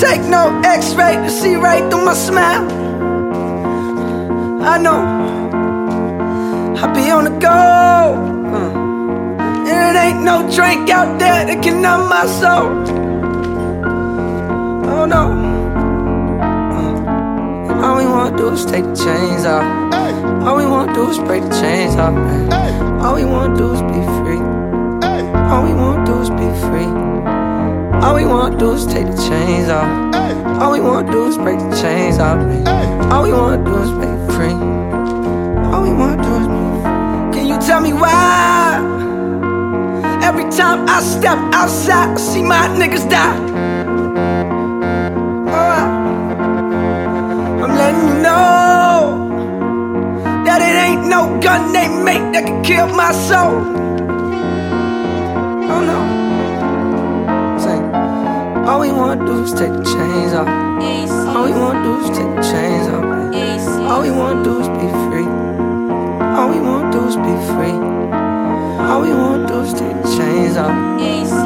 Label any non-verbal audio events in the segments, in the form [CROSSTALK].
take no x-ray to see right through my smile. I know I be on the go. Uh, and it ain't no drink out there that can numb my soul. Oh no. Uh, and all we wanna do is take the chains off. All we wanna do is break the chains off. Man. All we wanna do is be free. All we wanna do is be free. All we wanna do is take the chains off. All we wanna do is break the chains off. All we wanna do is be free. All we wanna do is free. Can you tell me why? Every time I step outside, I see my niggas die. Oh, I'm letting you know that it ain't no gun they make that can kill my soul. Wanna do is take the chains off. All we wanna do is take the chains off. All we wanna do is be free. All we wanna do is be free. All we wanna do is take the chains off.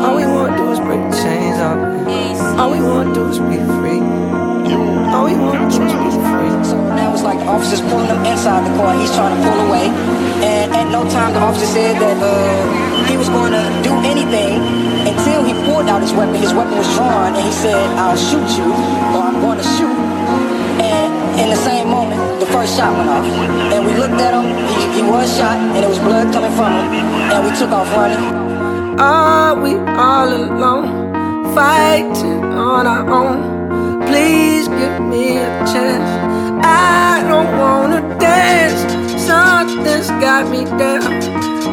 All we wanna do is break the chains off. All we wanna do is be free. All we wanna do is be free. Now it's like the officers pulling him inside the car. He's trying to pull away. And at no time the officer said that uh, he was going to do anything pulled out his weapon. His weapon was drawn and he said, I'll shoot you or I'm going to shoot. And in the same moment, the first shot went off. And we looked at him. He, he was shot and there was blood coming from him. And we took off running. Are we all alone, fighting on our own? Please give me a chance. I don't wanna dance. Something's got me down.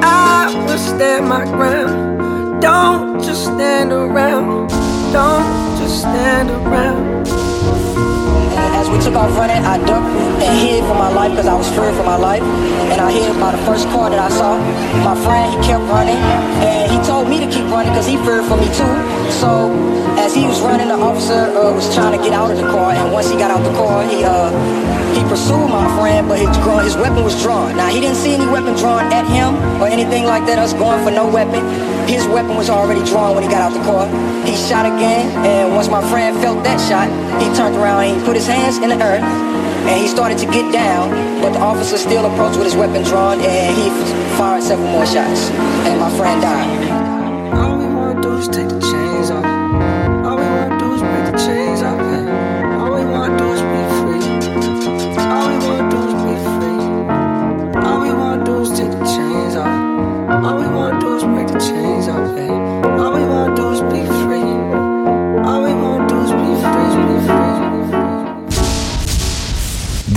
I will stand my ground. Don't just stand around. Don't just stand around. As we took off running, I ducked and hid for my life because I was fearing for my life. And I hid by the first car that I saw. My friend, he kept running. And he told me to keep running because he feared for me too. So as he was running, the officer uh, was trying to get out of the car. And once he got out of the car, he uh, he pursued my friend, but his, his weapon was drawn. Now, he didn't see any weapon drawn at him or anything like that, us going for no weapon. His weapon was already drawn when he got out the car. He shot again, and once my friend felt that shot, he turned around and he put his hands in the earth, and he started to get down, but the officer still approached with his weapon drawn, and he fired several more shots, and my friend died. All we wanna do is take the chains off. All we wanna do is break the chains off. All we wanna do is be free. All we wanna do is be free. All we wanna do is take the chains off. All we wanna do is break the chains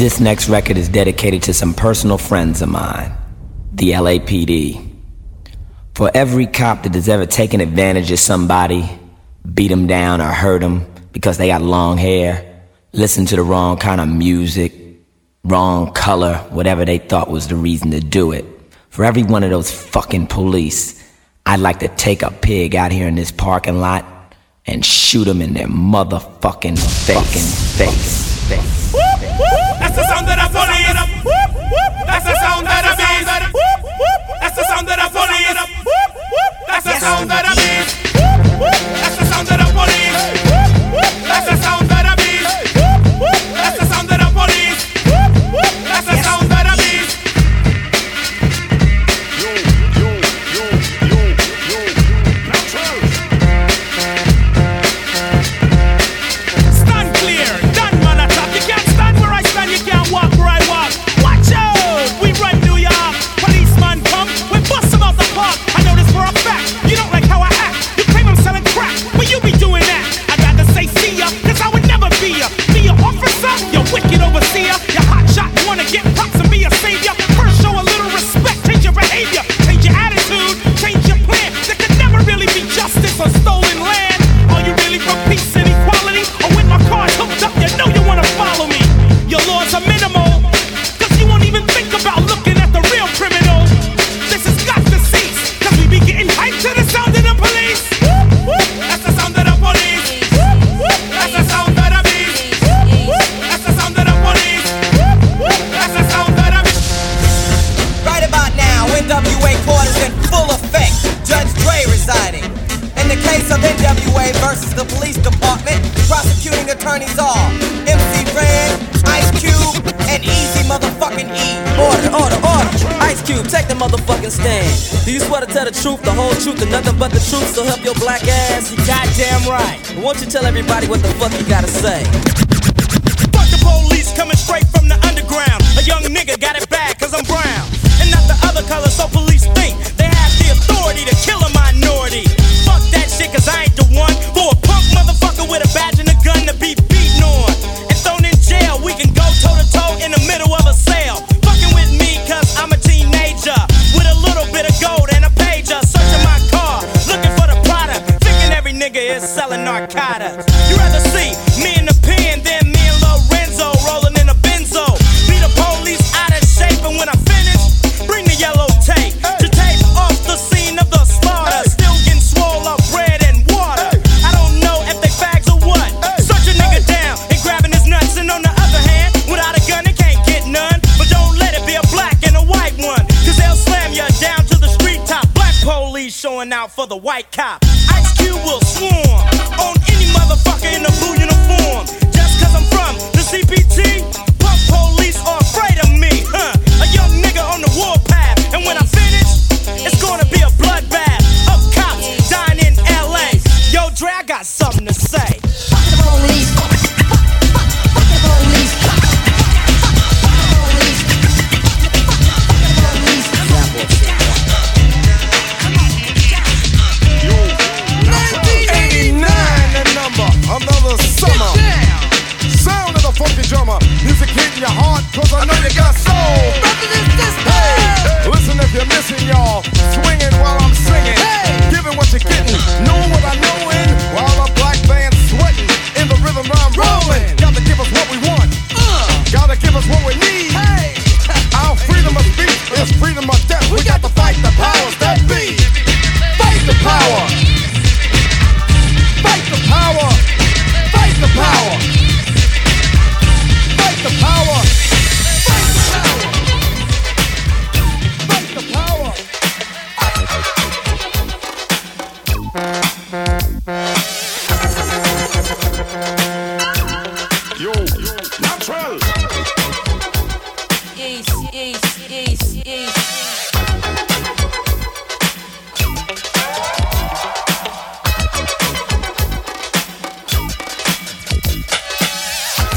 This next record is dedicated to some personal friends of mine, the LAPD. For every cop that has ever taken advantage of somebody, beat them down or hurt them because they got long hair, listened to the wrong kind of music, wrong color, whatever they thought was the reason to do it. For every one of those fucking police, I'd like to take a pig out here in this parking lot and shoot them in their motherfucking face, face, face. That's the sound of the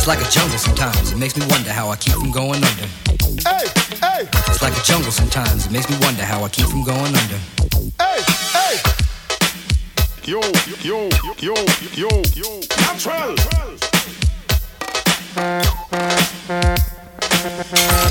It's like a jungle sometimes. It makes me wonder how I keep from going under. Hey, hey, It's like a jungle sometimes. It makes me wonder how I keep from going under. hey, hey. Yo, yo, yo, yo, yo, natural.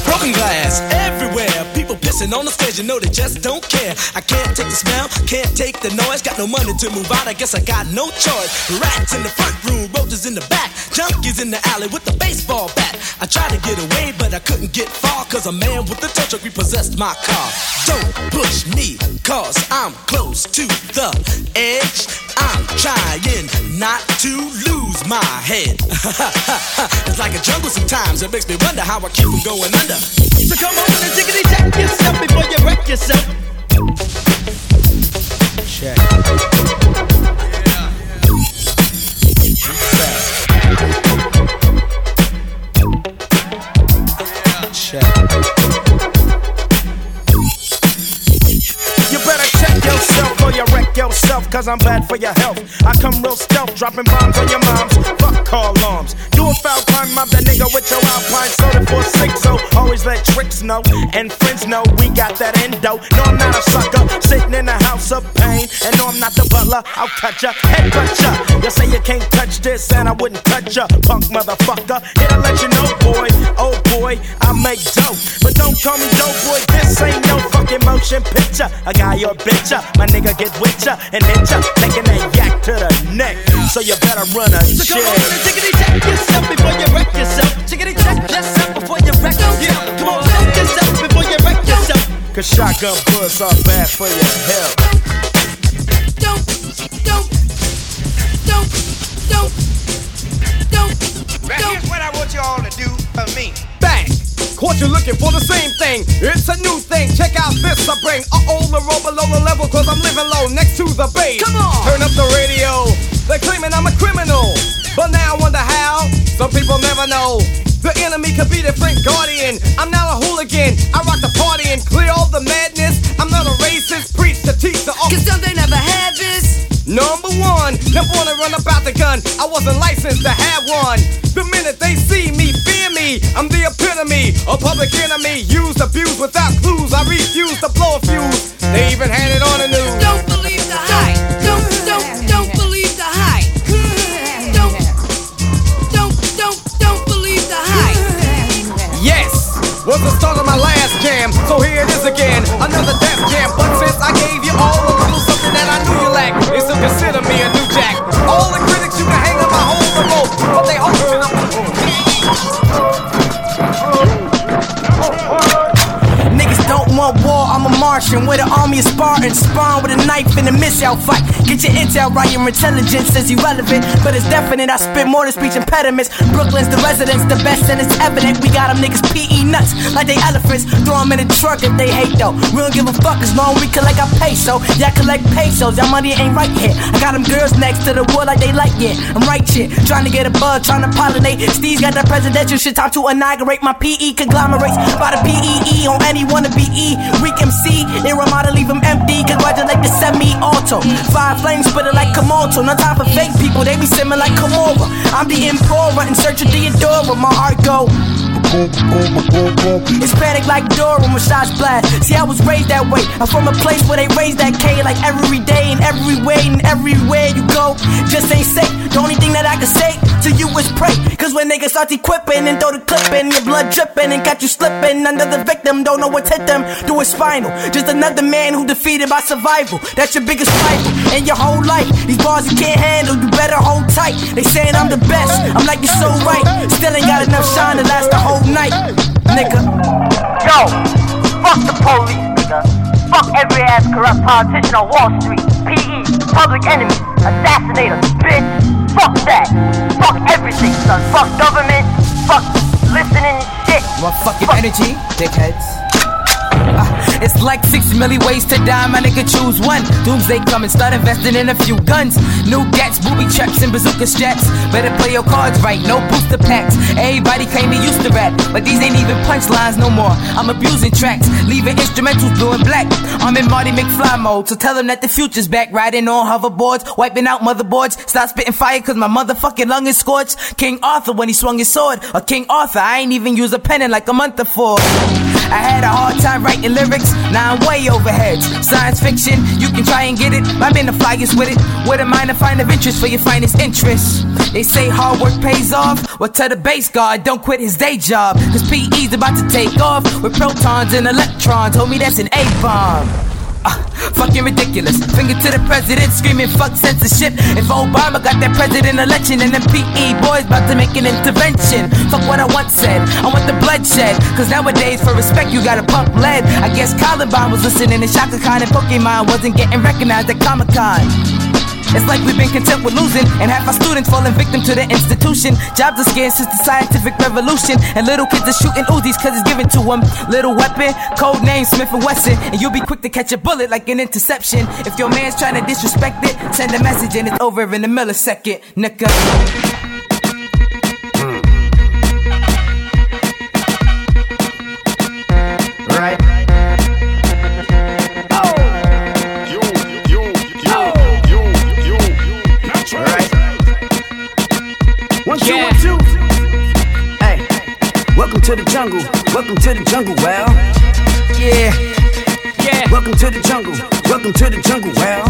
Broken glass everywhere. People pissing on the stage, you know they just don't care. I can't take the smell, can't take the noise. Got no money to move out, I guess I got no choice. Rats in the front room, roaches in the back. Junkies in the alley with the baseball bat. I tried to get away, but I couldn't get far. Cause a man with a tow truck repossessed my car. Don't push me, cause I'm close to the edge. I'm trying not to lose my head. [LAUGHS] it's like a jungle sometimes. It makes me wonder how I keep from going under. So come on and jiggity check yourself before you wreck yourself. Yourself, cause I'm bad for your health. I come real stealth, dropping bombs on your moms. Fuck call alarms. Do a foul crime, I'm the nigga with your alpine soda for six. So always let tricks know and friends know we got that endo. No, I'm not a sucker, sitting in a house of pain. And no, I'm not the butler, I'll cut ya, head cut ya. You say you can't touch this, and I wouldn't touch ya, punk motherfucker. Here to let you know, boy, oh boy, I make dope. But don't call me dope, boy, this ain't no fucking motion picture. A guy or bitch ya, my nigga get with ya and hit ya, taking that yak to the neck. So you better run a So check. come on and jiggity check yourself before you wreck yourself. Jiggity check yourself before you wreck yourself. Come on, check yourself before you wreck yourself. Cause shotgun bullets are bad for your health. Don't, don't, don't, don't, don't, Right here's what I want you all to do for me. Bang! Caught you looking for the same thing. It's thing. Check out this I bring. Uh oh, the roll below the level, cause I'm living low next to the base. Come on. Turn up the radio. They're claiming I'm a criminal, but now I wonder how. Some people never know. The enemy could be the Frank Guardian. I'm not a hooligan. I rock the party and clear all the madness. I'm not a racist. Preach to teach the Cause don't they never had this? Number one, never wanna run about the gun. I wasn't licensed to have one. The minute they I'm the epitome, of public enemy. Used, abused without clues. I refuse to blow a fuse. They even had it on with an army of Spartans. Spawn with a knife in a missile fight. Get your intel right, your intelligence is irrelevant. But it's definite, I spit more than speech impediments. Brooklyn's the residence, the best, and it's evident. We got them niggas PE nuts like they elephants. Throw them in the truck if they hate though. We don't give a fuck as long we collect our peso. Y'all collect pesos, y'all money ain't right here. I got them girls next to the wood like they like it. I'm right shit, trying to get a bug, trying to pollinate. Steve's got that presidential shit, time to inaugurate my PE conglomerates. By the PEE on any wanna be E. Weak MC, they Ramada leave them empty. Congratulate the semi auto. Five flames, spit it like Komodo. No time for fake people, they be simming like Komora. I'm the Emperor in search of the Theodora. My heart go. It's panic like Dora shots blast. See, I was raised that way. I'm from a place where they raise that K like every day and every way and everywhere you go. Just ain't safe. The only thing that I can say to pray. Cause when niggas start equipping and throw the clip in, your blood dripping and catch you slipping under the victim, don't know what's hit them through his spinal. Just another man who defeated by survival. That's your biggest rival in your whole life. These bars you can't handle, you better hold tight. They saying I'm the best. I'm like, you're so right. Still ain't got enough shine to last the whole night, nigga. Yo, fuck the police, nigga. Fuck every ass corrupt politician on Wall Street. PE, public enemy, assassinator, bitch. Fuck that. Fuck everything, son. Fuck government. Fuck listening shit. Want fucking energy, dickheads? Ah, it's like six million ways to die, my nigga choose one. Doomsday coming, start investing in a few guns. New gats, booby traps, and bazooka straps. Better play your cards right, no booster packs. Everybody claim they used to rap, but these ain't even punchlines no more. I'm abusing tracks, leaving instrumentals blue and black. I'm in Marty McFly mode, so tell them that the future's back. Riding on hoverboards, wiping out motherboards. Stop spitting fire cause my motherfucking lung is scorched. King Arthur when he swung his sword, or King Arthur, I ain't even use a pen in like a month before. I had a hard time writing lyrics, now I'm way over heads. Science fiction, you can try and get it. I've been the flyest with it. With a mind to find of interest for your finest interests. They say hard work pays off. Well, tell the base guard, don't quit his day job. Cause PE's about to take off with protons and electrons. Homie, that's an A bomb. Uh, fucking ridiculous. Finger to the president, screaming fuck censorship. If Obama got that president election and them PE boys about to make an intervention. Fuck what I once said. I want the bloodshed. Cause nowadays, for respect, you gotta pump lead. I guess Columbine was listening to Shaka Khan and Pokemon wasn't getting recognized at Comic Con. It's like we've been content with losing, and half our students falling victim to the institution. Jobs are scarce since the scientific revolution, and little kids are shooting Uzis cause it's given to them. Little weapon, code name Smith and Wesson, and you'll be quick to catch a bullet like an interception. If your man's trying to disrespect it, send a message and it's over in a millisecond, nigga. Jungle. Welcome to the jungle, well.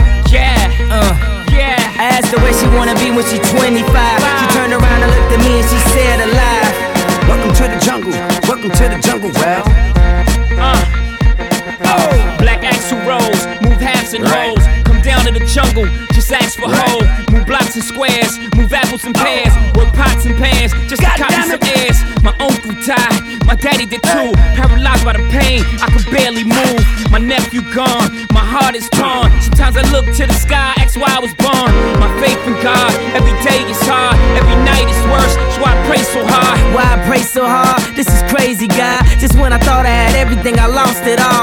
To the sky, ask why I was born. My faith in God, every day is hard, every night is worse. So I pray so hard. Why I pray so hard? This is crazy, God. Just when I thought I had everything, I lost it all.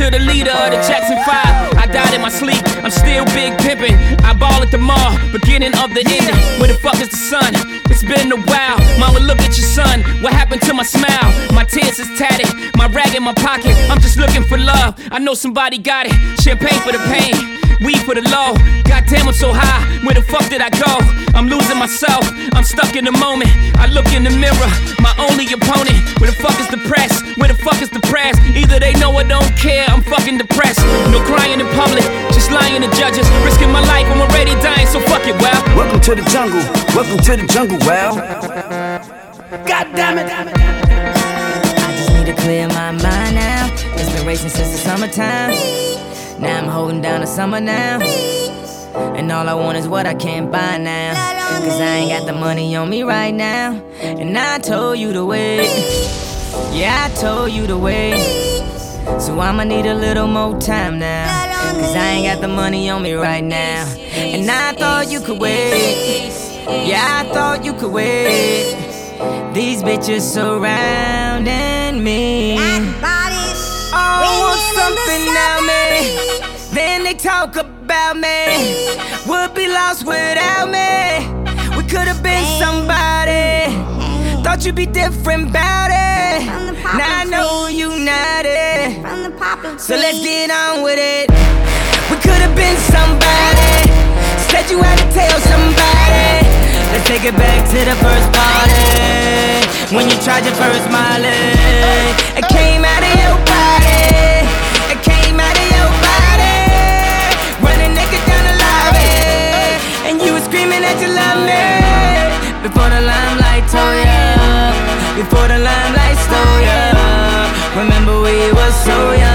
To the leader of the Jackson 5. I died in my sleep, I'm still big pimping. I ball at the mall, beginning of the ending. Where the fuck is the sun? It's been a while. Mama, look at your son. What happened to my smile? My tears is tatted, my rag in my pocket. I'm just looking for love. I know somebody got it. Champagne for the pain. Weed for the low. Goddamn, I'm so high. Where the fuck did I go? I'm losing myself. I'm stuck in the moment. I look in the mirror. My only opponent. Where the fuck is the press? Where the fuck is the press? Either they know or don't care. I'm fucking depressed. No crying in public. Just lying to judges. Risking my life. I'm already dying. So fuck it, well. Welcome to the jungle. Welcome to the jungle, well. God damn it. I just need to clear my mind now. It's been racing since the summertime. Now I'm holding down the summer now. And all I want is what I can't buy now. Cause I ain't got the money on me right now. And I told you to wait. Yeah, I told you to wait. So I'ma need a little more time now. Cause I ain't got the money on me right now. And I thought you could wait. Yeah, I thought you could wait. These bitches surrounding me. Oh, want something now, me. Then they talk about me. Would be lost without me. We could have been somebody. Thought you'd be different about it. Now I know you not it. So let's get on with it. We could have been somebody. Said you had to tell somebody. Let's take it back to the first party. When you tried your first Molly. It came out of your body. Screaming that you love me. Before the limelight told ya. Before the limelight stole ya. Remember we were so young.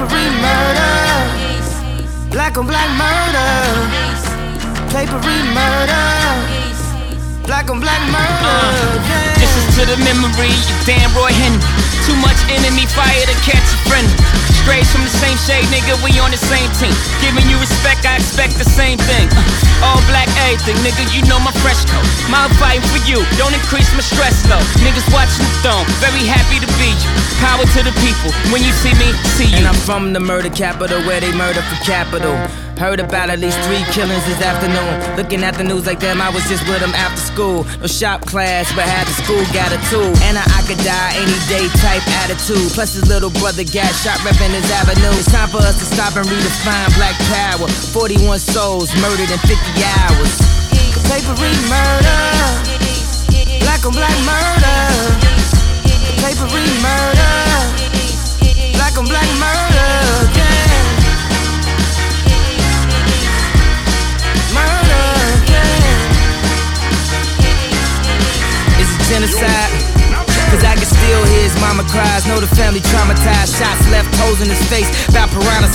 Papery murder. Black on black murder. Papery murder. Black on black murder. Uh, This is to the memory. You damn Roy Henry. Too much enemy fire to catch a friend. Strays from the same shade, nigga. We on the same team. Giving you respect, I expect the same thing. Uh, all black, everything, nigga. You know my fresh coat. My fighting for you. Don't increase my stress though. Niggas watching the throne. Very happy to be you. Power to the people. When you see me, see you. And I'm from the murder capital where they murder for capital. Heard about at least three killings this afternoon. Looking at the news like them, I was just with them after school. No shop class, but had the school got a tool. And a I could die any day type attitude. Plus his little brother got shot repping his avenue. It's time for us to stop and redefine black power. 41 souls murdered in 50 hours. Papery murder. Black on black murder. Papery murder. Black on black. Murder, genocide. Cause I can still hear his mama cries. Know the family traumatized. Shots left holes in his face. About piranha.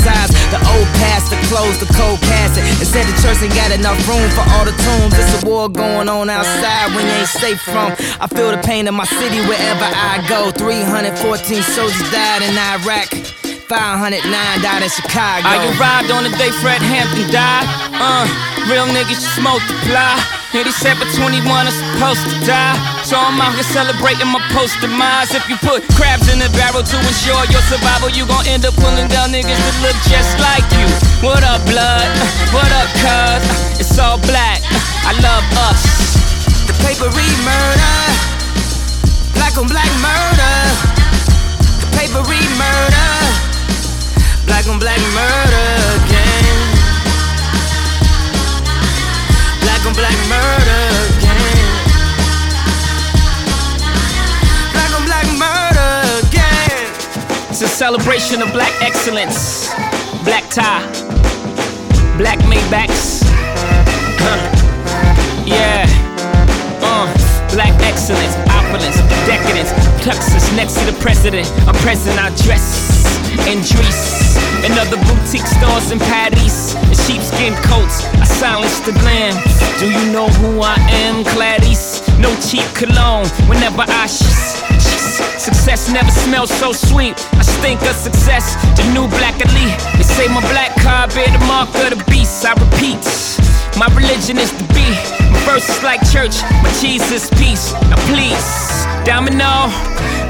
The old pastor closed the cold casket. Said the church ain't got enough room for all the tombs. It's a war going on outside when you ain't safe from. I feel the pain in my city wherever I go. 314 soldiers died in Iraq. 509 died in Chicago. I arrived on the day Fred Hampton died. Uh, real niggas just multiply. And he said for 21 I'm supposed to die. So I'm out here celebrating my post demise. If you put crabs in the barrel to ensure your survival, you gon' end up pulling down niggas that look just like you. What up, blood? What up, cuz? It's all black. I love us. The papery murder. Black on black murder. The papery murder. Black on black murder Black murder again. Black on black murder again. It's a celebration of black excellence. Black tie, black Maybachs. Huh. Yeah. Uh, black excellence, opulence, decadence. Plexus next to the president. I'm present, I dress in Drees. And other boutique stores in Paris. Sheepskin coats, I silence the glam. Do you know who I am, Gladys? No cheap cologne whenever I sh- Success never smells so sweet. I stink of success, the new black elite. They say my black car bear the mark of the beast. I repeat, my religion is the beat. My verse is like church, my cheese is peace. Now please, domino,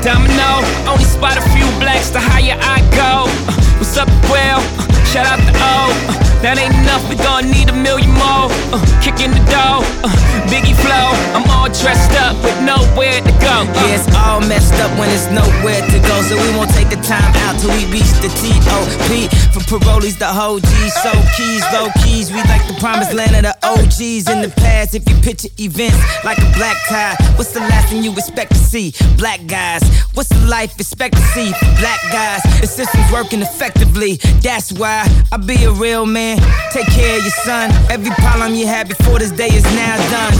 domino. Only spot a few blacks, the higher I go. Uh, what's up, well? Uh, shout out to O. That ain't enough, we gon' need a million more. Uh, kicking the door, uh, Biggie flow. I'm all dressed up with nowhere to go. Uh. Yeah, it's all messed up when there's nowhere to go. So we won't take the time out till we reach the T.O.P. From parolees to whole so keys, low keys. We like the promised land of the OGs in the past. If you picture events like a black tie, what's the last thing you expect to see? Black guys, what's the life expectancy for black guys? The system's working effectively. That's why I be a real man. Take care of your son. Every problem you had before this day is now done.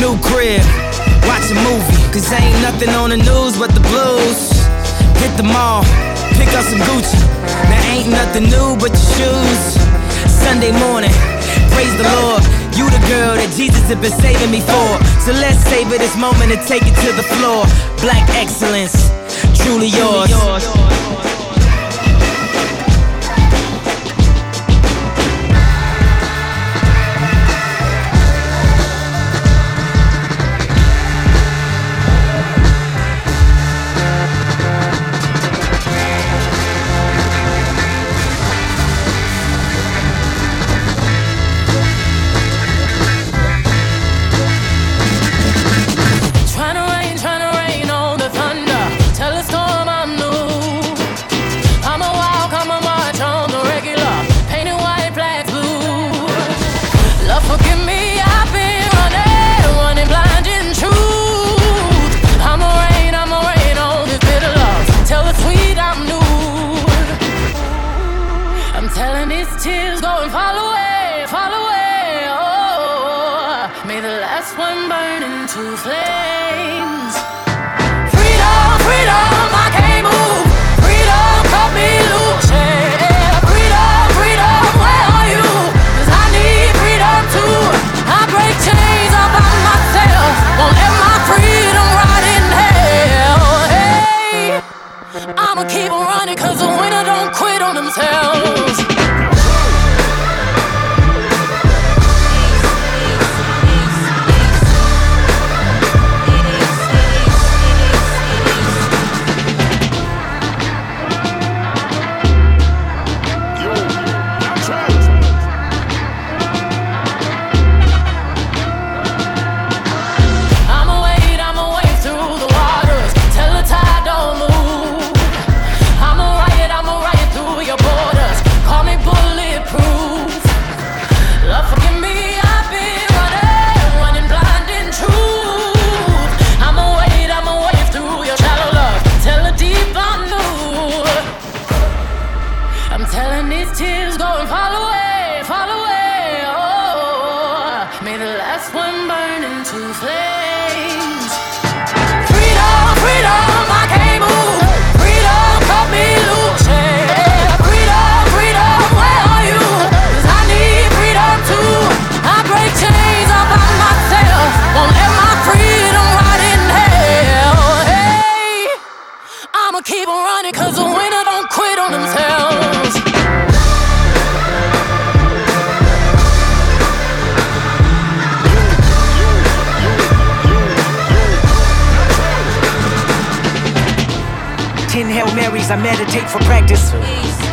New crib, watch a movie. Cause ain't nothing on the news but the blues. Hit the mall, pick up some Gucci. There ain't nothing new but your shoes. Sunday morning, praise the Lord. You the girl that Jesus has been saving me for. So let's savor this moment and take it to the floor. Black excellence, truly yours. That's when burn into I meditate for practice.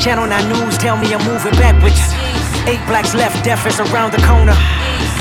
Channel 9 News tell me I'm moving backwards. Eight blacks left, death is around the corner.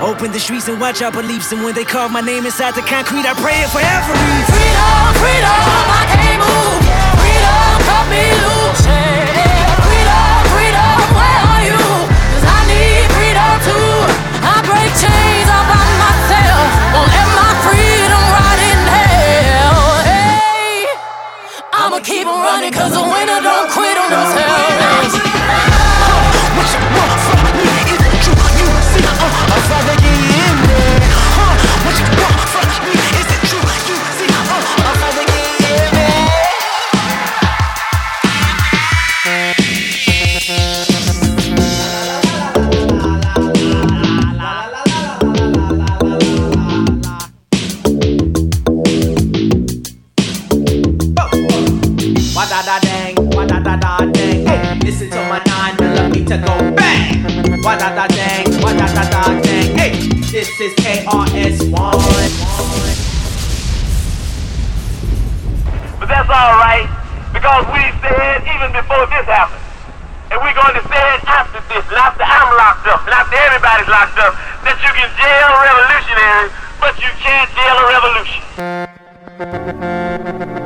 Open the streets and watch our beliefs. And when they carve my name inside the concrete, I pray it forever. Freedom, freedom, I can't move. Freedom, cut me loose. Freedom, freedom, where are you? 'Cause I need freedom too. I break chains all by myself. Won't let my freedom rot in hell. Hey, I'ma keep on running 'cause the winner don't quit on themselves. This is KRS One. But that's alright, because we said even before this happened. And we're going to say it after this, and after I'm locked up, and after everybody's locked up, that you can jail a revolutionary, but you can't jail a revolution.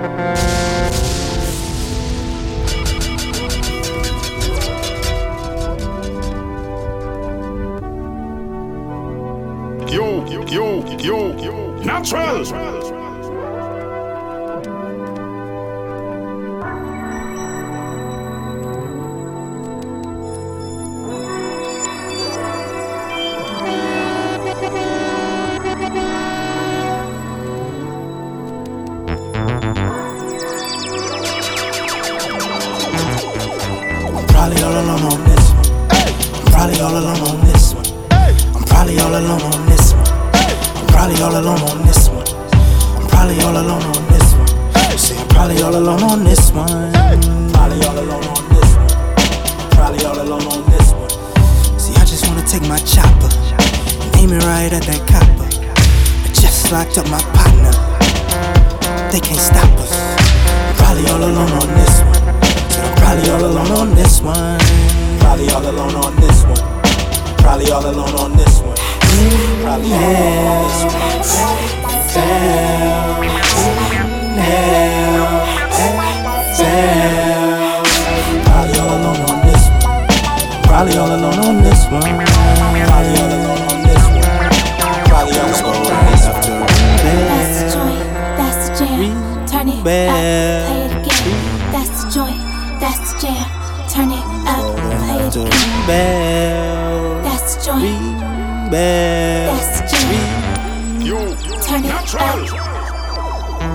Yo, yo, yo, yo, natural. Probably up, play it again. That's the joint, that's the jam. Turn it up, play it again. That's the joint, that's the jam. Turn it up,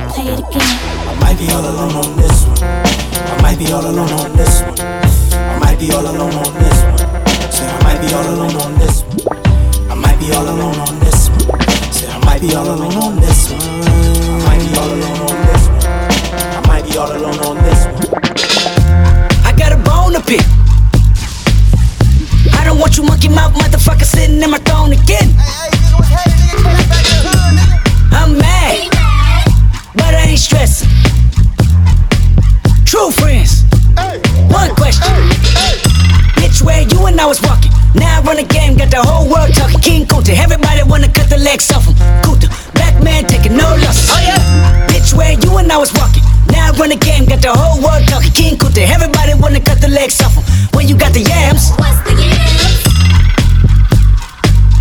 play it again. I might be all alone on this one. I might be all alone on this one. I might be all alone on this one. Say I might be all alone on this one. I might be all alone on this one. Say I might be all alone on this one. I might be all alone be all alone on this one. I got a bone to pick. I don't want you monkey mouth motherfucker sitting in my throne again. I'm mad, but I ain't stressing. True friends. One question. Bitch, where you and I was walking. Now I run the game, got the whole world talking. King Kunta. Everybody wanna cut the legs off him. Kunta, black man taking no loss. Oh yeah, bitch, where you and I was walking. I run the game, got the whole world talking. King Kunta. Everybody wanna cut the legs off him. When you got the yams. What's the yams?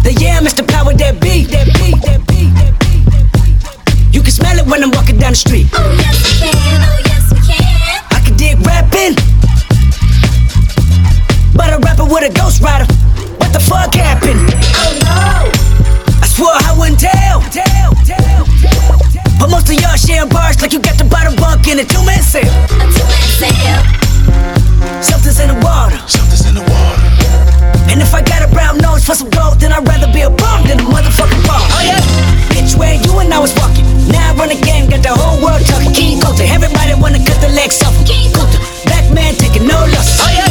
The yam is the power that beat, that beat, that beat, that beat, that beat. You can smell it when I'm walking down the street. Oh yes we can, oh yes we can. I can dig rapping, but a rapper with a ghost rider. Bottom bunk in a two-man sale. A two-man sale. Something's in the water. Something's in the water. And if I got a brown nose for some gold, then I'd rather be a bum than a motherfucking bum. Oh yeah, bitch, where you and I was walking. Now I run the game, got the whole world talking. King Kunta, everybody wanna cut the legs off. him. King Kunta, black man taking no loss. Oh yeah,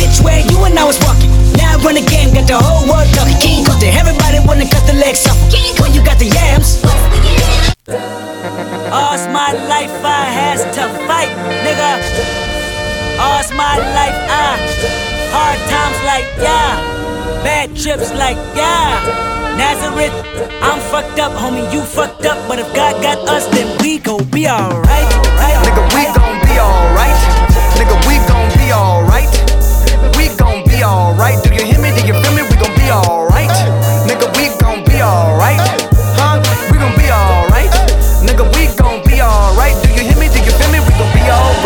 bitch, where you and I was walking. Now I run the game, got the whole world talking. King Kunta, everybody wanna cut the legs off. Hard times like yeah, bad trips like yeah. Nazareth, I'm fucked up, homie, you fucked up. But if God got us, then we gon' be alright. Nigga, we gon' be alright. Nigga, we gon' be alright. We gon' be alright. Do you hear me? Do you feel me? We gon' be alright. Nigga, we gon' be alright.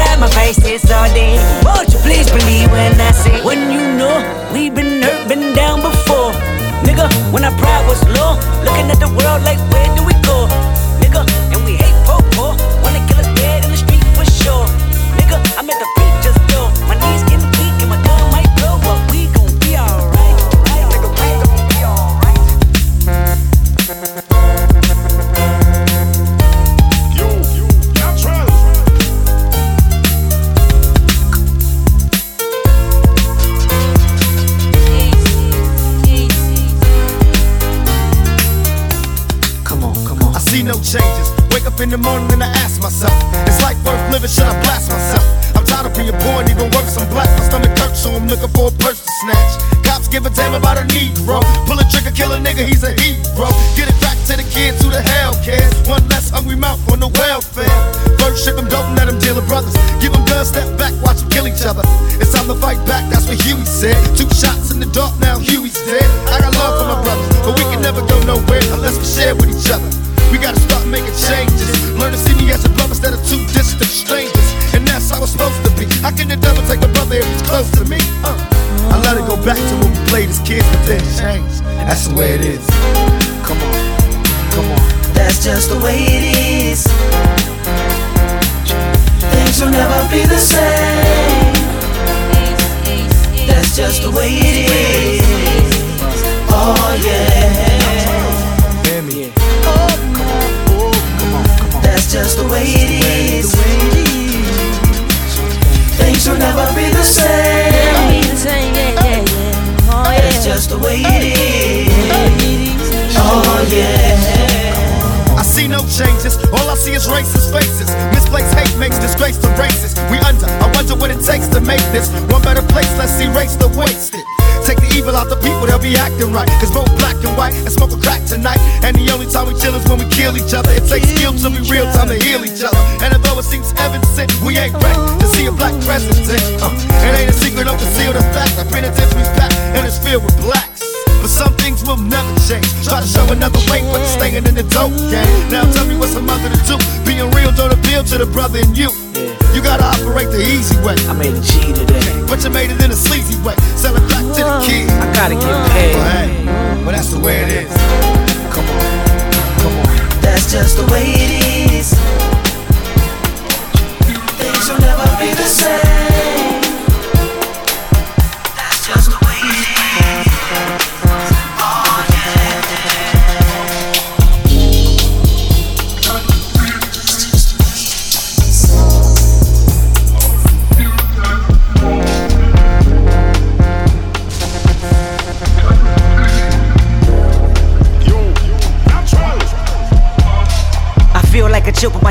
side my face, it's all day. Won't you please believe when I say, when you know we've been hurt, been down before. Nigga, when our pride was low, looking at the world like, where do in the morning and I ask myself, is life worth living? Should I blast myself? I'm tired of being poor and even worse, I'm black. My stomach hurts, so I'm looking for a purse to snatch. Cops give a damn about a Negro. Pull a trigger, kill a nigga, he's a hero. Get it back to the kids who the hell cares. One less hungry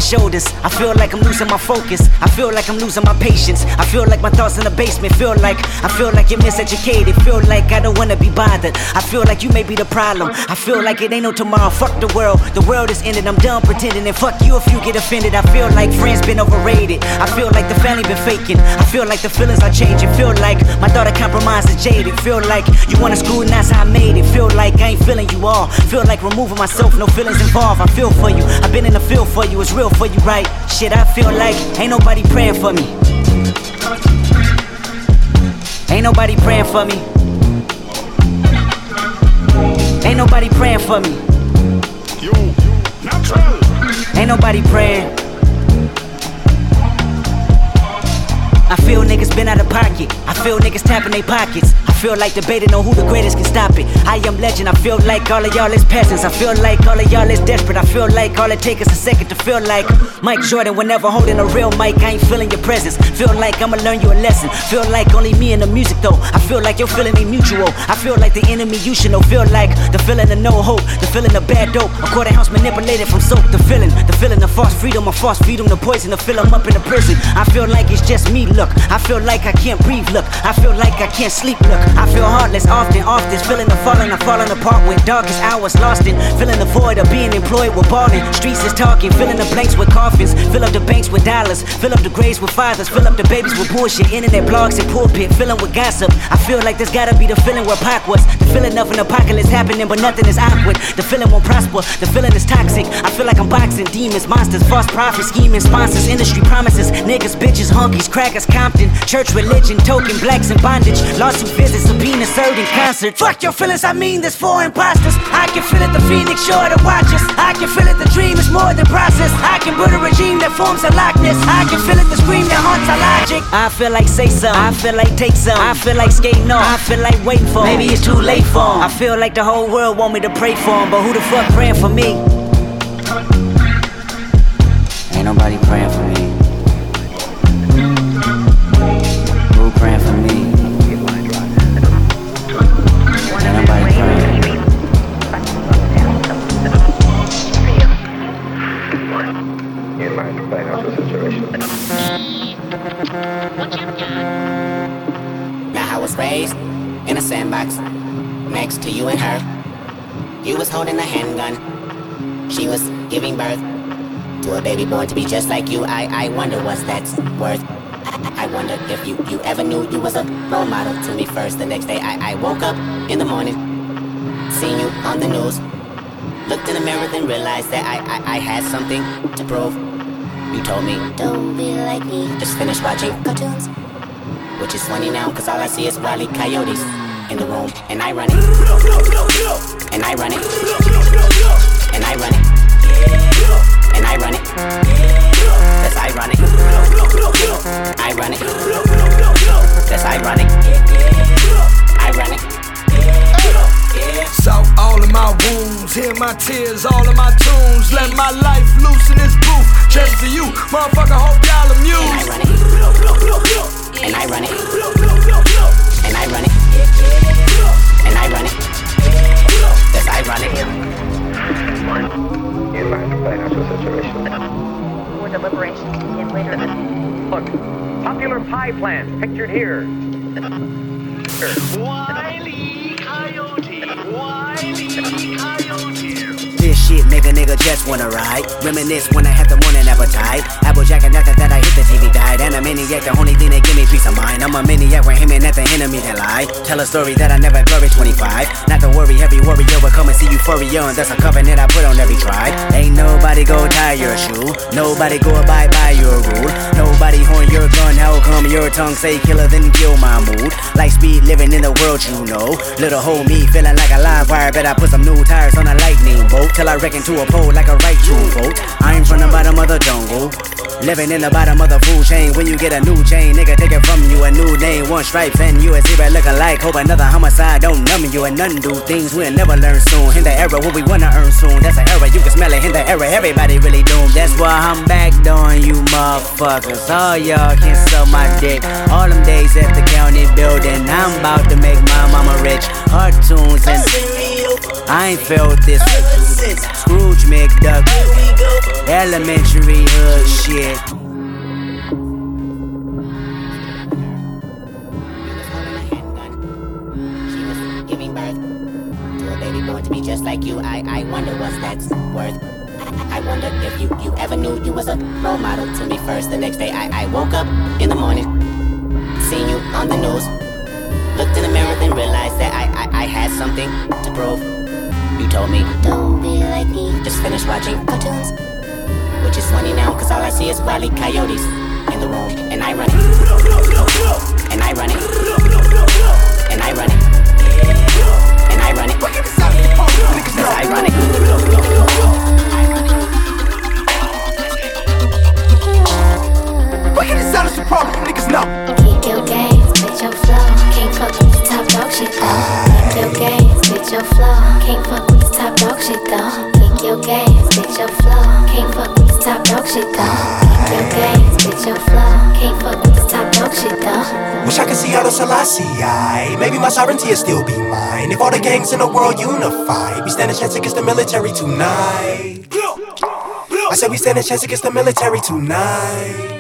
shoulders. I feel like I'm losing my focus. I feel like I'm losing my patience. I feel like my thoughts in the basement. Feel like I feel like you're miseducated. Feel like I don't wanna be bothered. I feel like you may be the problem. I feel like it ain't no tomorrow. Fuck the world. The world is ended. I'm done pretending. And fuck you if you get offended. I feel like friends been overrated. I feel like the family been faking. I feel like the feelings are changing. Feel like my thought of compromise is jaded. Feel like you wanna screw and that's how I made it. Feel like I ain't feeling you all. Feel like removing myself, no feelings involved. I feel for you. I've been in the field for you. It's real for you, right? Shit, I feel like ain't nobody praying for me. Ain't nobody praying for me. Ain't nobody praying for me. Ain't nobody praying. I feel niggas been out of pocket. I feel niggas tapping their pockets. Feel like debating on who the greatest can stop it. I am legend. I feel like all of y'all is peasants. I feel like all of y'all is desperate. I feel like all it takes is a second to feel like Mike Jordan whenever holding a real mic. I ain't feeling your presence. Feel like I'ma learn you a lesson. Feel like only me and the music though. I feel like your feeling ain't mutual. I feel like the enemy you should know. Feel like the feeling of no hope. The feeling of bad dope. A quarter house manipulated from soap. The feeling. The feeling of false freedom. A false freedom. The poison to fill them up in the prison. I feel like it's just me. Look. I feel like I can't breathe. Look. I feel like I can't sleep. Look. I feel heartless often. often. feeling of falling. I'm falling apart with darkest hours lost in. Feeling the void of being employed with balling. Streets is talking. Filling the blanks with coffins. Fill up the banks with dollars. Fill up the graves with fathers. Fill up the babies with bullshit. Internet blogs and pulpit. Filling with gossip. I feel like this gotta be the feeling where Pac was. The feeling of an apocalypse happening, but nothing is awkward. The feeling won't prosper. The feeling is toxic. I feel like I'm boxing demons, monsters, false prophets, scheming sponsors, industry promises, niggas, bitches, honkies, crackers, Compton, church religion, token blacks in bondage, lawsuit visits, subpoena served in concert. Fuck your feelings, I mean this for imposters. I can feel it, the phoenix sure to watch us. I can feel it, the dream is more than process. I can build a regime that forms a likeness. I can feel it, the scream that haunts our logic. I feel like say some, I feel like take some, I feel like skating on, I feel like waiting for. Maybe it's too late for 'em. I feel like the whole world want me to pray for 'em, but who the fuck praying for me? Ain't nobody praying for me. Now I was raised in a sandbox next to you and her. You was holding a handgun. She was giving birth to a baby born to be just like you. I, I wonder what's that's worth. I, I wonder if you, you ever knew you was a role model to me first. The next day I, I woke up in the morning, seen you on the news. Looked in the mirror, then realized that I, I, I had something to prove. You told me, don't be like me. Just finished watching cartoons. Which is funny now, cause all I see is E. Coyotes in the room. And I run it. And I run it. And I run it. And I run it. That's ironic. I run it. That's ironic. Ironic. So all of my wounds, hear my tears, all of my tunes. Let my life loose in this booth. Just for you, motherfucker. Hope y'all amused. And I run it. And I run it. And I run it. That's ironic. You mind explain out the situation? More deliberations begin later Look, popular pie plants pictured here. Wiley Make a nigga just wanna ride. Reminisce when I had the morning appetite. Applejack and after that I hit the TV died. And a maniac, the only thing that give me peace of mind. I'm a maniac when him and at the enemy that lie. Tell a story that I never glory 25. Not to worry, every warrior will come and see euphoria. And that's a covenant I put on every tribe. Ain't nobody go tie your shoe. Nobody go abide by your rule. Nobody horn your gun. How come your tongue say killer then kill my mood? Like speed living in the world you know. Little hoe me feeling like a live wire. Bet I put some new tires on a lightning bolt. Till I reckon to a pole like a right true vote. I'm from the bottom of the jungle. Living in the bottom of the food chain. When you get a new chain, nigga take it from you. A new name, one stripe, and you a zebra looking like. Hope another homicide don't numb you. And none do things we'll never learn soon. In the era what we wanna earn soon. That's an era, you can smell it. In the era, everybody really doomed. That's why I'm back doing you motherfuckers. All y'all can suck my dick. All them days at the county building. I'm about to make my mama rich. Cartoons and I ain't felt this. Scrooge McDuck. Elementary hood shit. She was holding a handgun. She was giving birth to a baby born to be just like you. I, I wonder what's that's worth. I, I wonder if you, you ever knew you was a role model to me first. The next day I, I woke up in the morning, seen you on the news, looked in the mirror and realized that I, I, I had something to prove. You told me, don't be like me, just finished watching cartoons. Which is funny now, cause all I see is wily coyotes in the room. And I run it. And I run it. And I run it. And I run it. Cause I run it. Sound is the problem, niggas know. See Maybe my sovereignty will still be mine. If all the gangs in the world unify, we stand a chance against the military tonight. I said we stand a chance against the military tonight.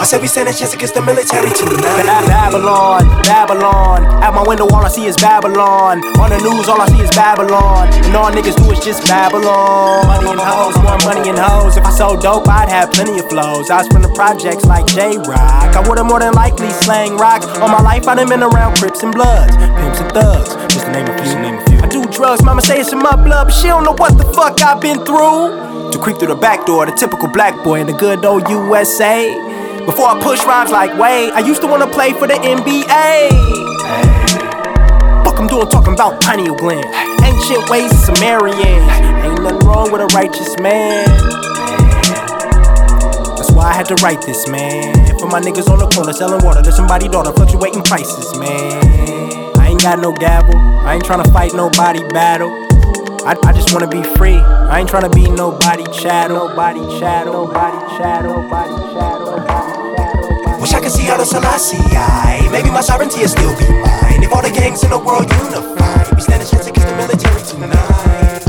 I said we stand a chance against the military tonight. Babylon, Babylon. At my window, all I see is Babylon. On the news, all I see is Babylon. And all niggas do is just Babylon. Money and hoes, more money and hoes. If I sold dope, I'd have plenty of flows. I was from the projects like J Rock. I would've more than likely slang rocks. All my life, I done been around Crips and Bloods, Pimps and Thugs. Just to name a few, name a few. I do drugs, mama say it's in my blood, but she don't know what the fuck I've been through. To creep through the back door, the typical black boy in the good old USA. Before I push rhymes like Wade, I used to wanna play for the NBA. Fuck I'm doing talking about pineal gland. Ancient ways of Sumerians. Ain't nothing wrong with a righteous man. That's why I had to write this, man. For my niggas on the corner selling water to somebody daughter, fluctuating prices, man. I ain't got no gavel. I ain't tryna fight nobody battle. I, I just wanna be free. I ain't tryna be nobody chattel. Nobody chattel. Nobody chattel. Nobody chattel. Wish I could see Otto Selassie. I, maybe my sovereignty will still be mine. If all the gangs in the world unify, we stand a chance against the military tonight.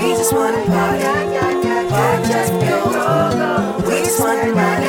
We just wanna party, party just you. We just wanna party,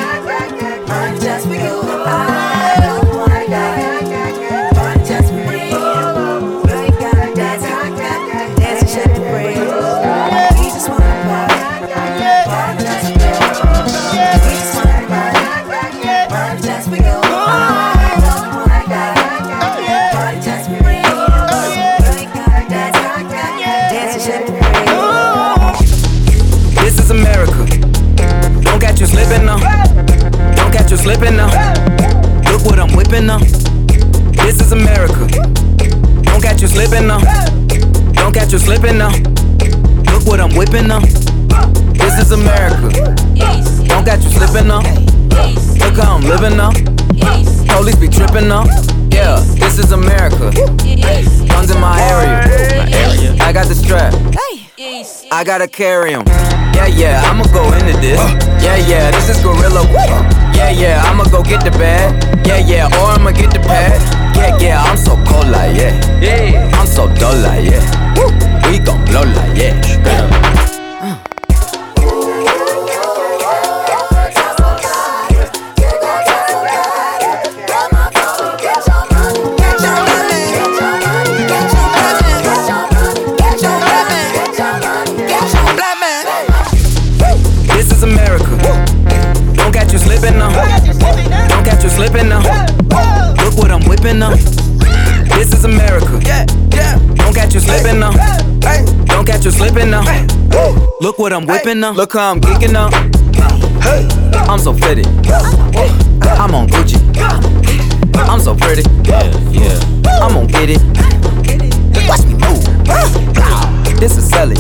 Slipping now. Look what I'm whipping now. This is America. Don't catch you slipping now. Look how I'm living now. Police be tripping now. Yeah, this is America. Guns in my area. I got the strap. I gotta carry 'em. Yeah, yeah, I'ma go into this. Yeah, yeah, this is Gorilla. Yeah, yeah, I'ma go get the bag. Yeah, yeah, or I'ma get the pad. Yeah, yeah, I'm so cold like yeah. Yeah, I'm so dull like yeah. We gon' blow like yeah. You slipping now. Look what I'm whipping now. Look how I'm geeking now. I'm so fitted. I'm on Gucci. I'm so pretty. Yeah, yeah. I'm gonna get it. Watch me move. This is Sally.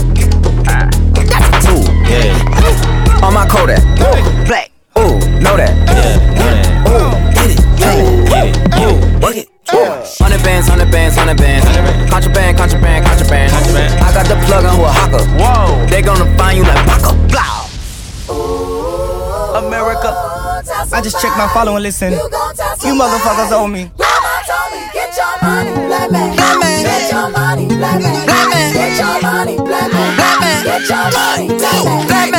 That's a tool. Yeah. On my Kodak. Black. Ooh, know that. I just check my follow and listen. You, you motherfuckers owe me. Get your money, black man. Get your money, black man. Get your money, black man. Get your money. Black man.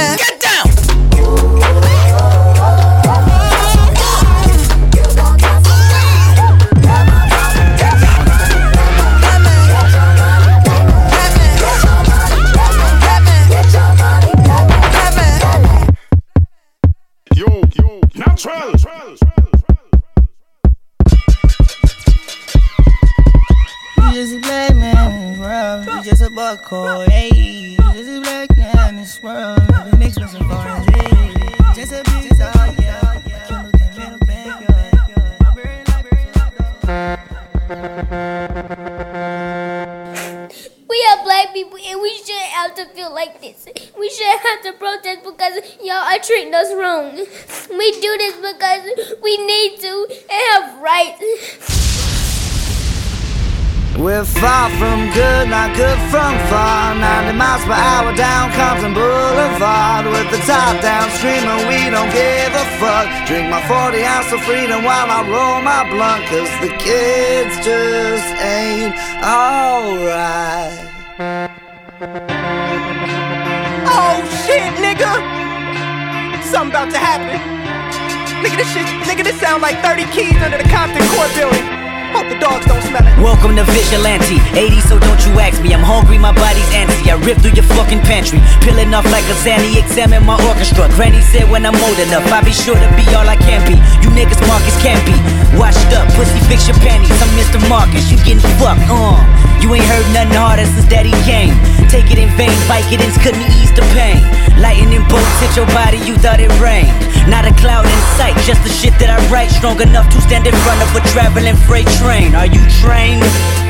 Are treating us wrong. We do this because we need to and have rights. We're far from good, not good from far. 90 miles per hour down Compton Boulevard with the top down, screaming we don't give a fuck. Drink my 40 ounce of freedom while I roll my blunt, cause the kids just ain't alright. Oh shit, nigga! Something about to happen. Nigga, this shit, nigga, this sound like 30 keys under the Compton Court building. Hope the dogs don't smell it. Welcome to Vigilante. 80, so don't you ask me. I'm hungry, my body's antsy. I rip through your fucking pantry. Peeling off like a Zanny, examine my orchestra. Granny said when I'm old enough, I'll be sure to be all I can be. You niggas Marcus can't be. Washed up, pussy, fix your panties. I'm Mr. Marcus, you getting fucked, uh. You ain't heard nothing harder since daddy came. Take it in vain, Vicodins couldn't ease the pain. Lightning bolts hit your body, you thought it rained. Not a cloud in sight, just the shit that I write. Strong enough to stand in front of a traveling freight train. Are you trained?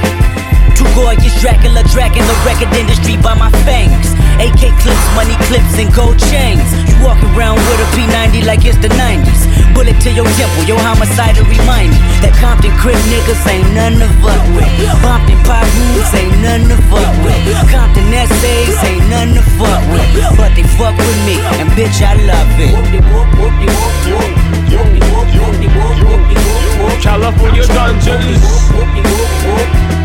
Too gorgeous, Dracula, dragging the record industry by my fangs. AK clips, money clips, and gold chains. You walk around with a P90 like it's the 90s. Bullet to your temple, your homicide to remind me that Compton crib niggas ain't none to fuck with. Compton Pyrus ain't none to fuck with. Compton essays ain't none to fuck with. But they fuck with me, and bitch, I love it. California dungeons.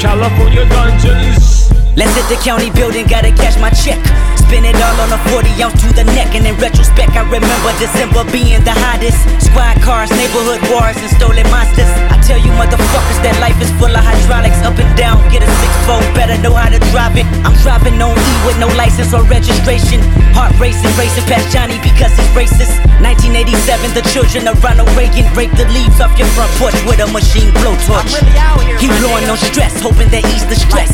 California dungeons. Let's hit the county building, gotta cash my check. Spin it all on a 40 ounce to the neck. And in retrospect, I remember December being the hottest. Squad cars, neighborhood wars, and stolen monsters. I tell you, motherfuckers, that life is full of hydraulics. Up and down, get a six fold, better know how to drive it. I'm driving on E with no license or registration. Heart racing, racing past Johnny because he's racist. 1987, the children of Ronald Reagan break the leaves off your front porch with a machine blowtorch. He blowing no stress, hoping that ease the stress.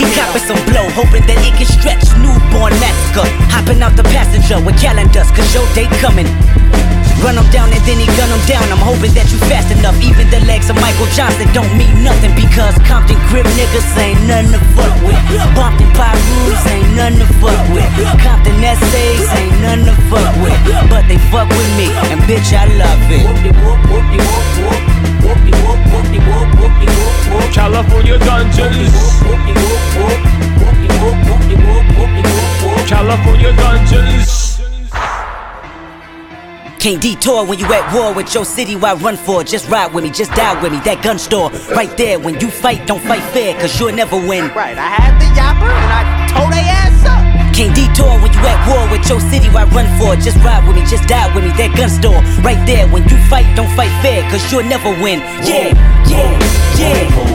He copping some blow, hoping that it can stretch. Newborn massacre, hopping out the passenger with calendars, cause your day coming. Run him down and then he gun him down. I'm hoping that you fast enough. Even the legs of Michael Johnson don't mean nothing because Compton grip niggas ain't nothing to fuck with. Bumpton Pyrus ain't nothing to fuck with. Compton essays ain't nothing to fuck with. But they fuck with me, and bitch, I love it. California dungeons. California dungeons. Can't detour when you at war with your city. Why run for? it? Just ride with me, just die with me. That gun store right there. When you fight, don't fight fair, cause you'll never win. Right, I had the yapper and I told they ass up. Can't detour when you at war with your city. Why run for? it? Just ride with me, just die with me. That gun store right there. When you fight, don't fight fair, cause you'll never win. Yeah, yeah, yeah.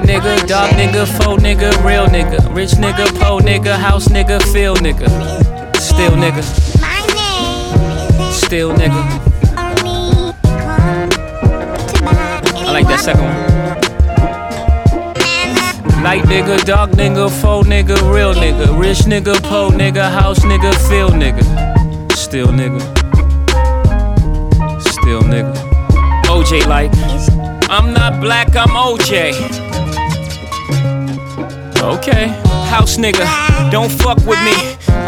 Light nigga, dark nigga, faux nigga, real nigga, rich nigga, po nigga, house nigga, feel nigga, still nigga, still nigga. I like that second one. Light nigga, dark nigga, faux nigga, real nigga, rich nigga, po nigga, house nigga, feel nigga, still nigga, still nigga. OJ like, I'm not black, I'm OJ. Okay, house nigga, don't fuck with me.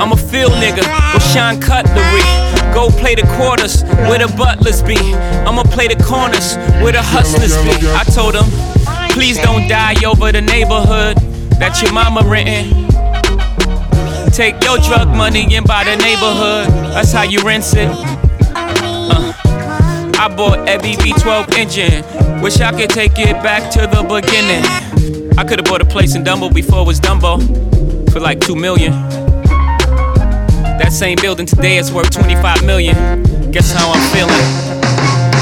I'm a field nigga with Sean Cutlery. Go play the quarters where the butlers be. I'ma play the corners where the hustlers be. I told him, please don't die over the neighborhood that your mama renting. Take your drug money and buy the neighborhood. That's how you rinse it. Uh, I bought every V12 engine. Wish I could take it back to the beginning. I could've bought a place in Dumbo before it was Dumbo for like two million. That same building today is worth 25 million. Guess how I'm feeling?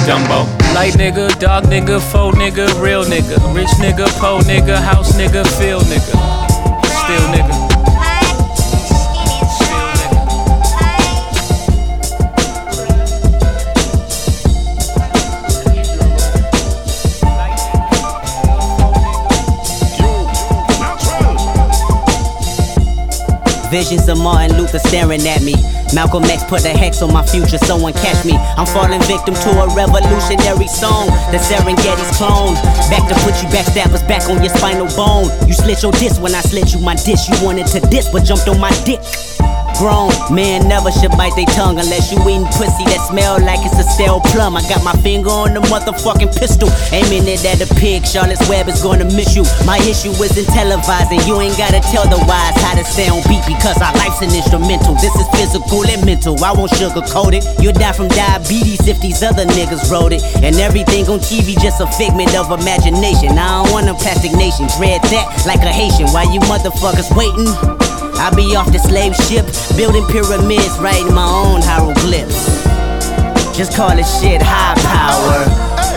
Dumbo. Light nigga, dog nigga, faux nigga, real nigga. Rich nigga, po nigga, house nigga, feel nigga. Still nigga. Visions of Martin Luther staring at me. Malcolm X put a hex on my future, someone catch me. I'm falling victim to a revolutionary song. The Serengeti's clone. Back to put you backstabbers back on your spinal bone. You slit your disc when I slit you my dish. You wanted to diss, but jumped on my dick. Grown man never should bite their tongue unless you eating pussy that smell like it's a stale plum. I got my finger on the motherfucking pistol, aiming it at the pig. Charlotte's Web is gonna miss you. My issue isn't televising. You ain't gotta tell the wise how to stay on beat because our life's an instrumental. This is physical and mental. I won't sugarcoat it. You'll die from diabetes if these other niggas wrote it. And everything on TV just a figment of imagination. I don't want a plastic nation. Dread that like a Haitian. While you motherfuckers waiting. I be off the slave ship, building pyramids, writing my own hieroglyphs. Just call it shit high power.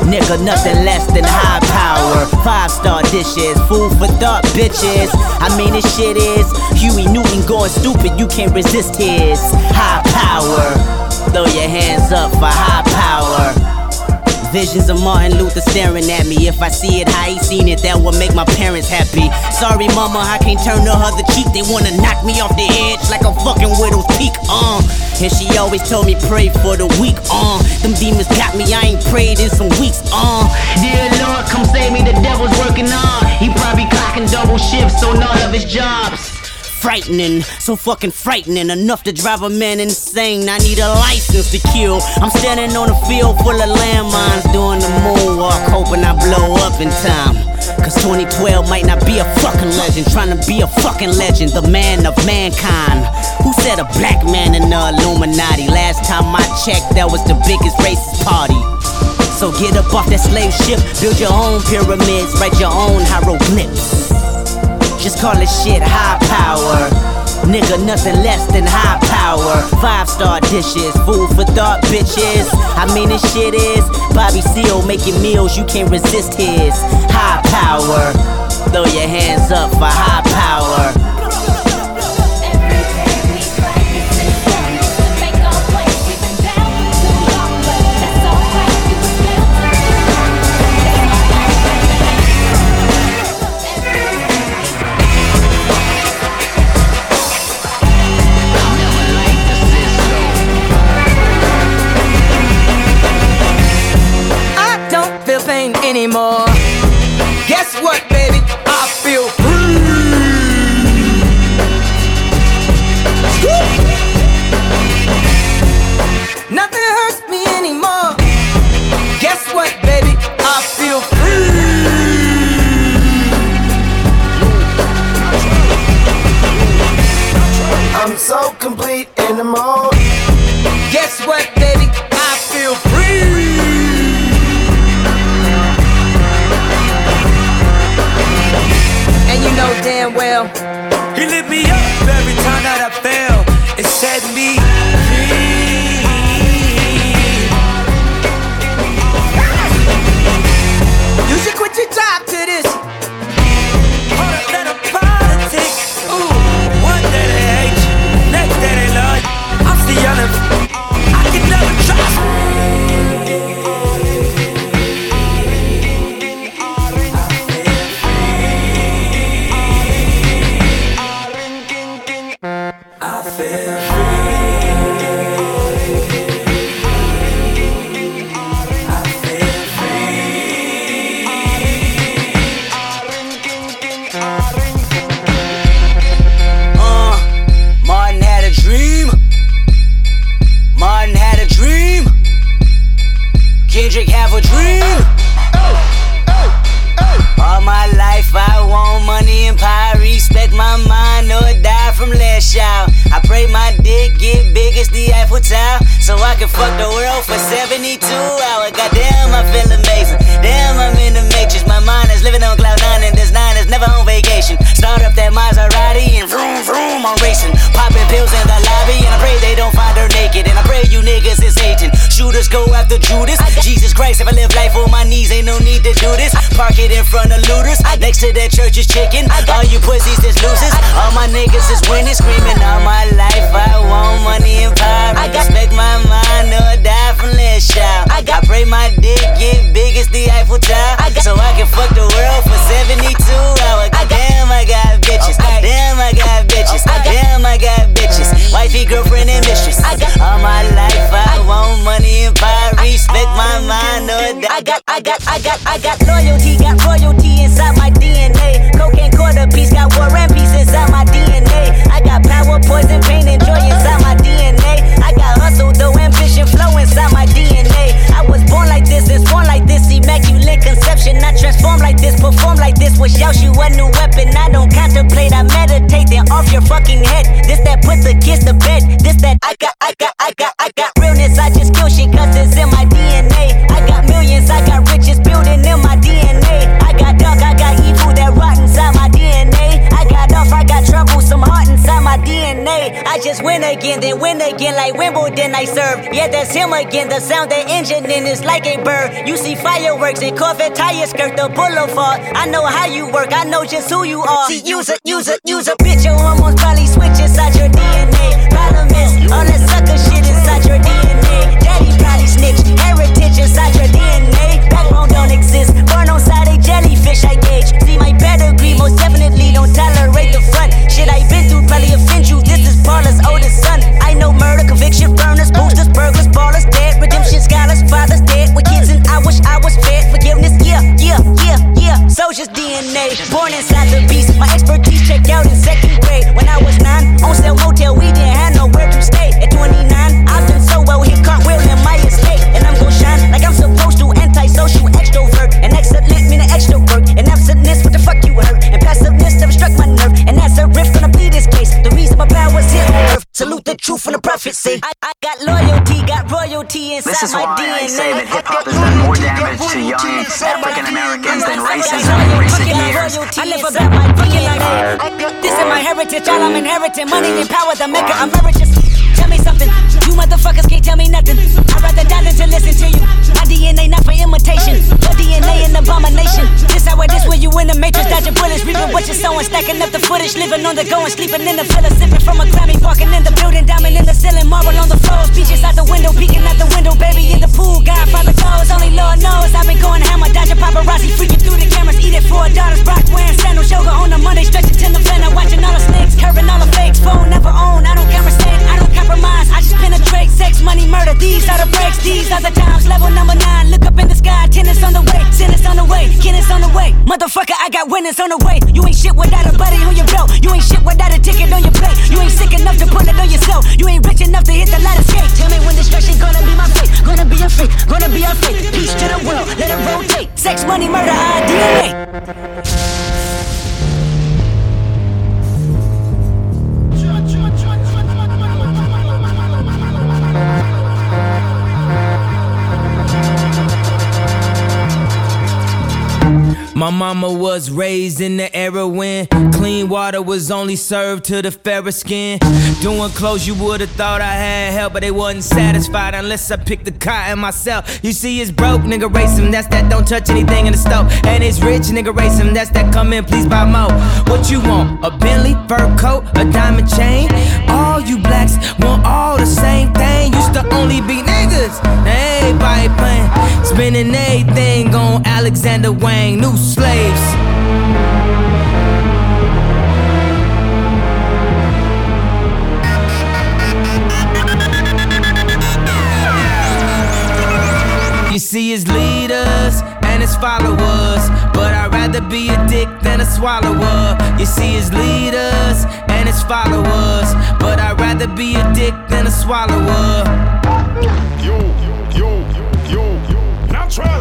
Nigga, nothing less than high power. Five star dishes, food for thought, bitches. I mean, this shit is Huey Newton going stupid, you can't resist his high power. Throw your hands up for high power. Visions of Martin Luther staring at me. If I see it I ain't seen it, that would make my parents happy. Sorry, mama, I can't turn the other cheek. They wanna knock me off the edge like a fucking widow's peak. Uh. And she always told me pray for the weak. Uh. Them demons got me, I ain't prayed in some weeks. Uh. Dear Lord, come save me. The devil's working on. He probably clocking double shifts on all of his jobs frightening, so fucking frightening, enough to drive a man insane. I need a license to kill. I'm standing on a field full of landmines, doing the moonwalk, hoping I blow up in time. Cause 2012 might not be a fucking legend, trying to be a fucking legend, the man of mankind. Who said a black man in the Illuminati? Last time I checked, that was the biggest racist party. So get up off that slave ship, build your own pyramids, write your own hieroglyphs. Just call it shit high power. Nigga, nothing less than high power. Five star dishes, food for thought, bitches. I mean, this shit is Bobby Seal making meals, you can't resist his high power. Throw your hands up for high power. This. It in front of looters. Next to that church is chicken. All you pussies is losers. All my niggas is winning, screaming all my life. I want money and power. I respect my mind or die from less shout. I pray my dick get big as the Eiffel Tower. I So I can fuck the world for 72 hours. Damn, I got bitches. Damn, I got bitches. Damn, I got bitches. Wifey, girlfriend, and mistress. Mind or die. I got, I got, I got, I got loyalty, got royalty inside my DNA. Cocaine quarter piece, got war and peace inside my DNA. I got power, poison, pain, and joy inside my DNA. I got hustle, though ambition, flow inside my DNA. I was born like this, and born like this, immaculate conception. I transform like this, perform like this. Was Yaoshu a new weapon? I don't contemplate, I meditate. Then off your fucking head. This that put the kids to bed. This that I got, I got, I got, I got win again, then win again like Wimbledon I serve. Yeah, that's him again. The sound the engine in is like a bird. You see fireworks and Corvette tires skirt the boulevard. I know how you work, I know just who you are. See, use a, use a, use a bitch. Your hormones probably switch inside your DNA. Heritage, all I'm inheriting. Money and power, the maker emeritus. Tell me something, you motherfuckers can't tell me nothing. I'd rather die than to listen to you. My DNA not for imitation, your DNA an abomination. This how it is when you in the matrix, dodging bullets, reaping what you're sowing, stacking up the footage, living on the go and sleeping in the villa, sipping from a Grammy, walking in the building, diamond in the ceiling, marble on the floors, beaches out the window, peeking out the window, baby in the pool, Godfather goes, only Lord knows. I've been going hammer, dodging paparazzi, freaking through the cameras, eating four daughters, Brock wearing sandals, yoga on a Monday, stretching till the November, watching all the these are the breaks, these are the times, level number nine, look up in the sky, tennis on the way, tennis on the way, tennis on the way, motherfucker, I got winners on the way, you ain't shit without a buddy on your belt, you ain't shit without a ticket on your plate, you ain't sick enough to put it on yourself, you ain't rich enough to hit the ladder skate, tell me when destruction gonna be my fate, gonna be a fate, gonna be a fate, peace to the world, let it rotate, sex, money, murder, our DNA. My mama was raised in the era when clean water was only served to the fairer skin. Doing clothes, you would've thought I had help, but they wasn't satisfied unless I picked the cotton myself. You see, it's broke, nigga, race him. That's that don't touch anything in the stove. And it's rich, nigga, race him. That's that come in, please buy more. What you want? A Bentley, fur coat, a diamond chain? All you blacks want all the same thing. Used to only be niggas. Everybody playing. Spending everything on Alexander Wang, new slaves. You see his leaders and his followers, but I'd rather be a dick than a swallower. You see his leaders and his followers, but I'd rather be a dick than a swallower. Yo, yo, yo, yo, natural.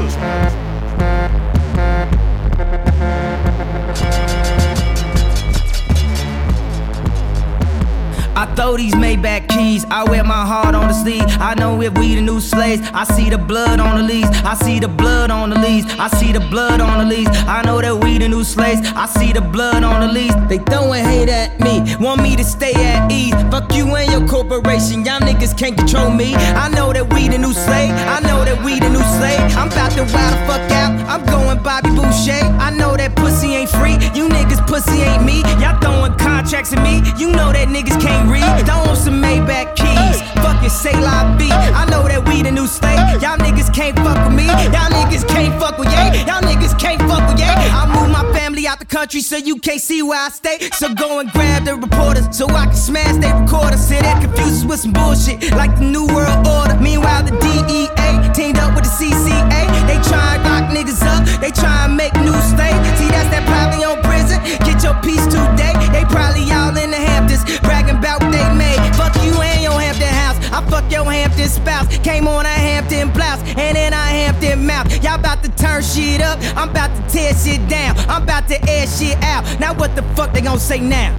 I throw these Maybach keys, I wear my heart on the sleeve. I know if we the new slaves, I see the blood on the leaves. I see the blood on the leaves. I see the blood on the leaves. I know that we the new slaves, I see the blood on the leaves. They throwing hate at me, want me to stay at ease. Fuck you and your corporation, y'all niggas can't control me. I know that we the new slave, I know that we the new slave. I'm about to wild the fuck out, I'm going Bobby Boucher. I know that pussy ain't free, you niggas pussy ain't me. Y'all throwing contracts at me, you know that niggas can't read. Throw some Maybach keys, fucking say la B. I know that we the new slave, y'all niggas can't fuck with me. Y'all niggas can't fuck with yeah, y'all niggas can't fuck with yeah. I move my family out the country so you can't see where I stay. So go and grab the reporters so I can smash they recorders. Say they're confused with some bullshit like the New World Order. Shit up. I'm about to tear shit down. I'm about to air shit out. Now what the fuck they gonna say now?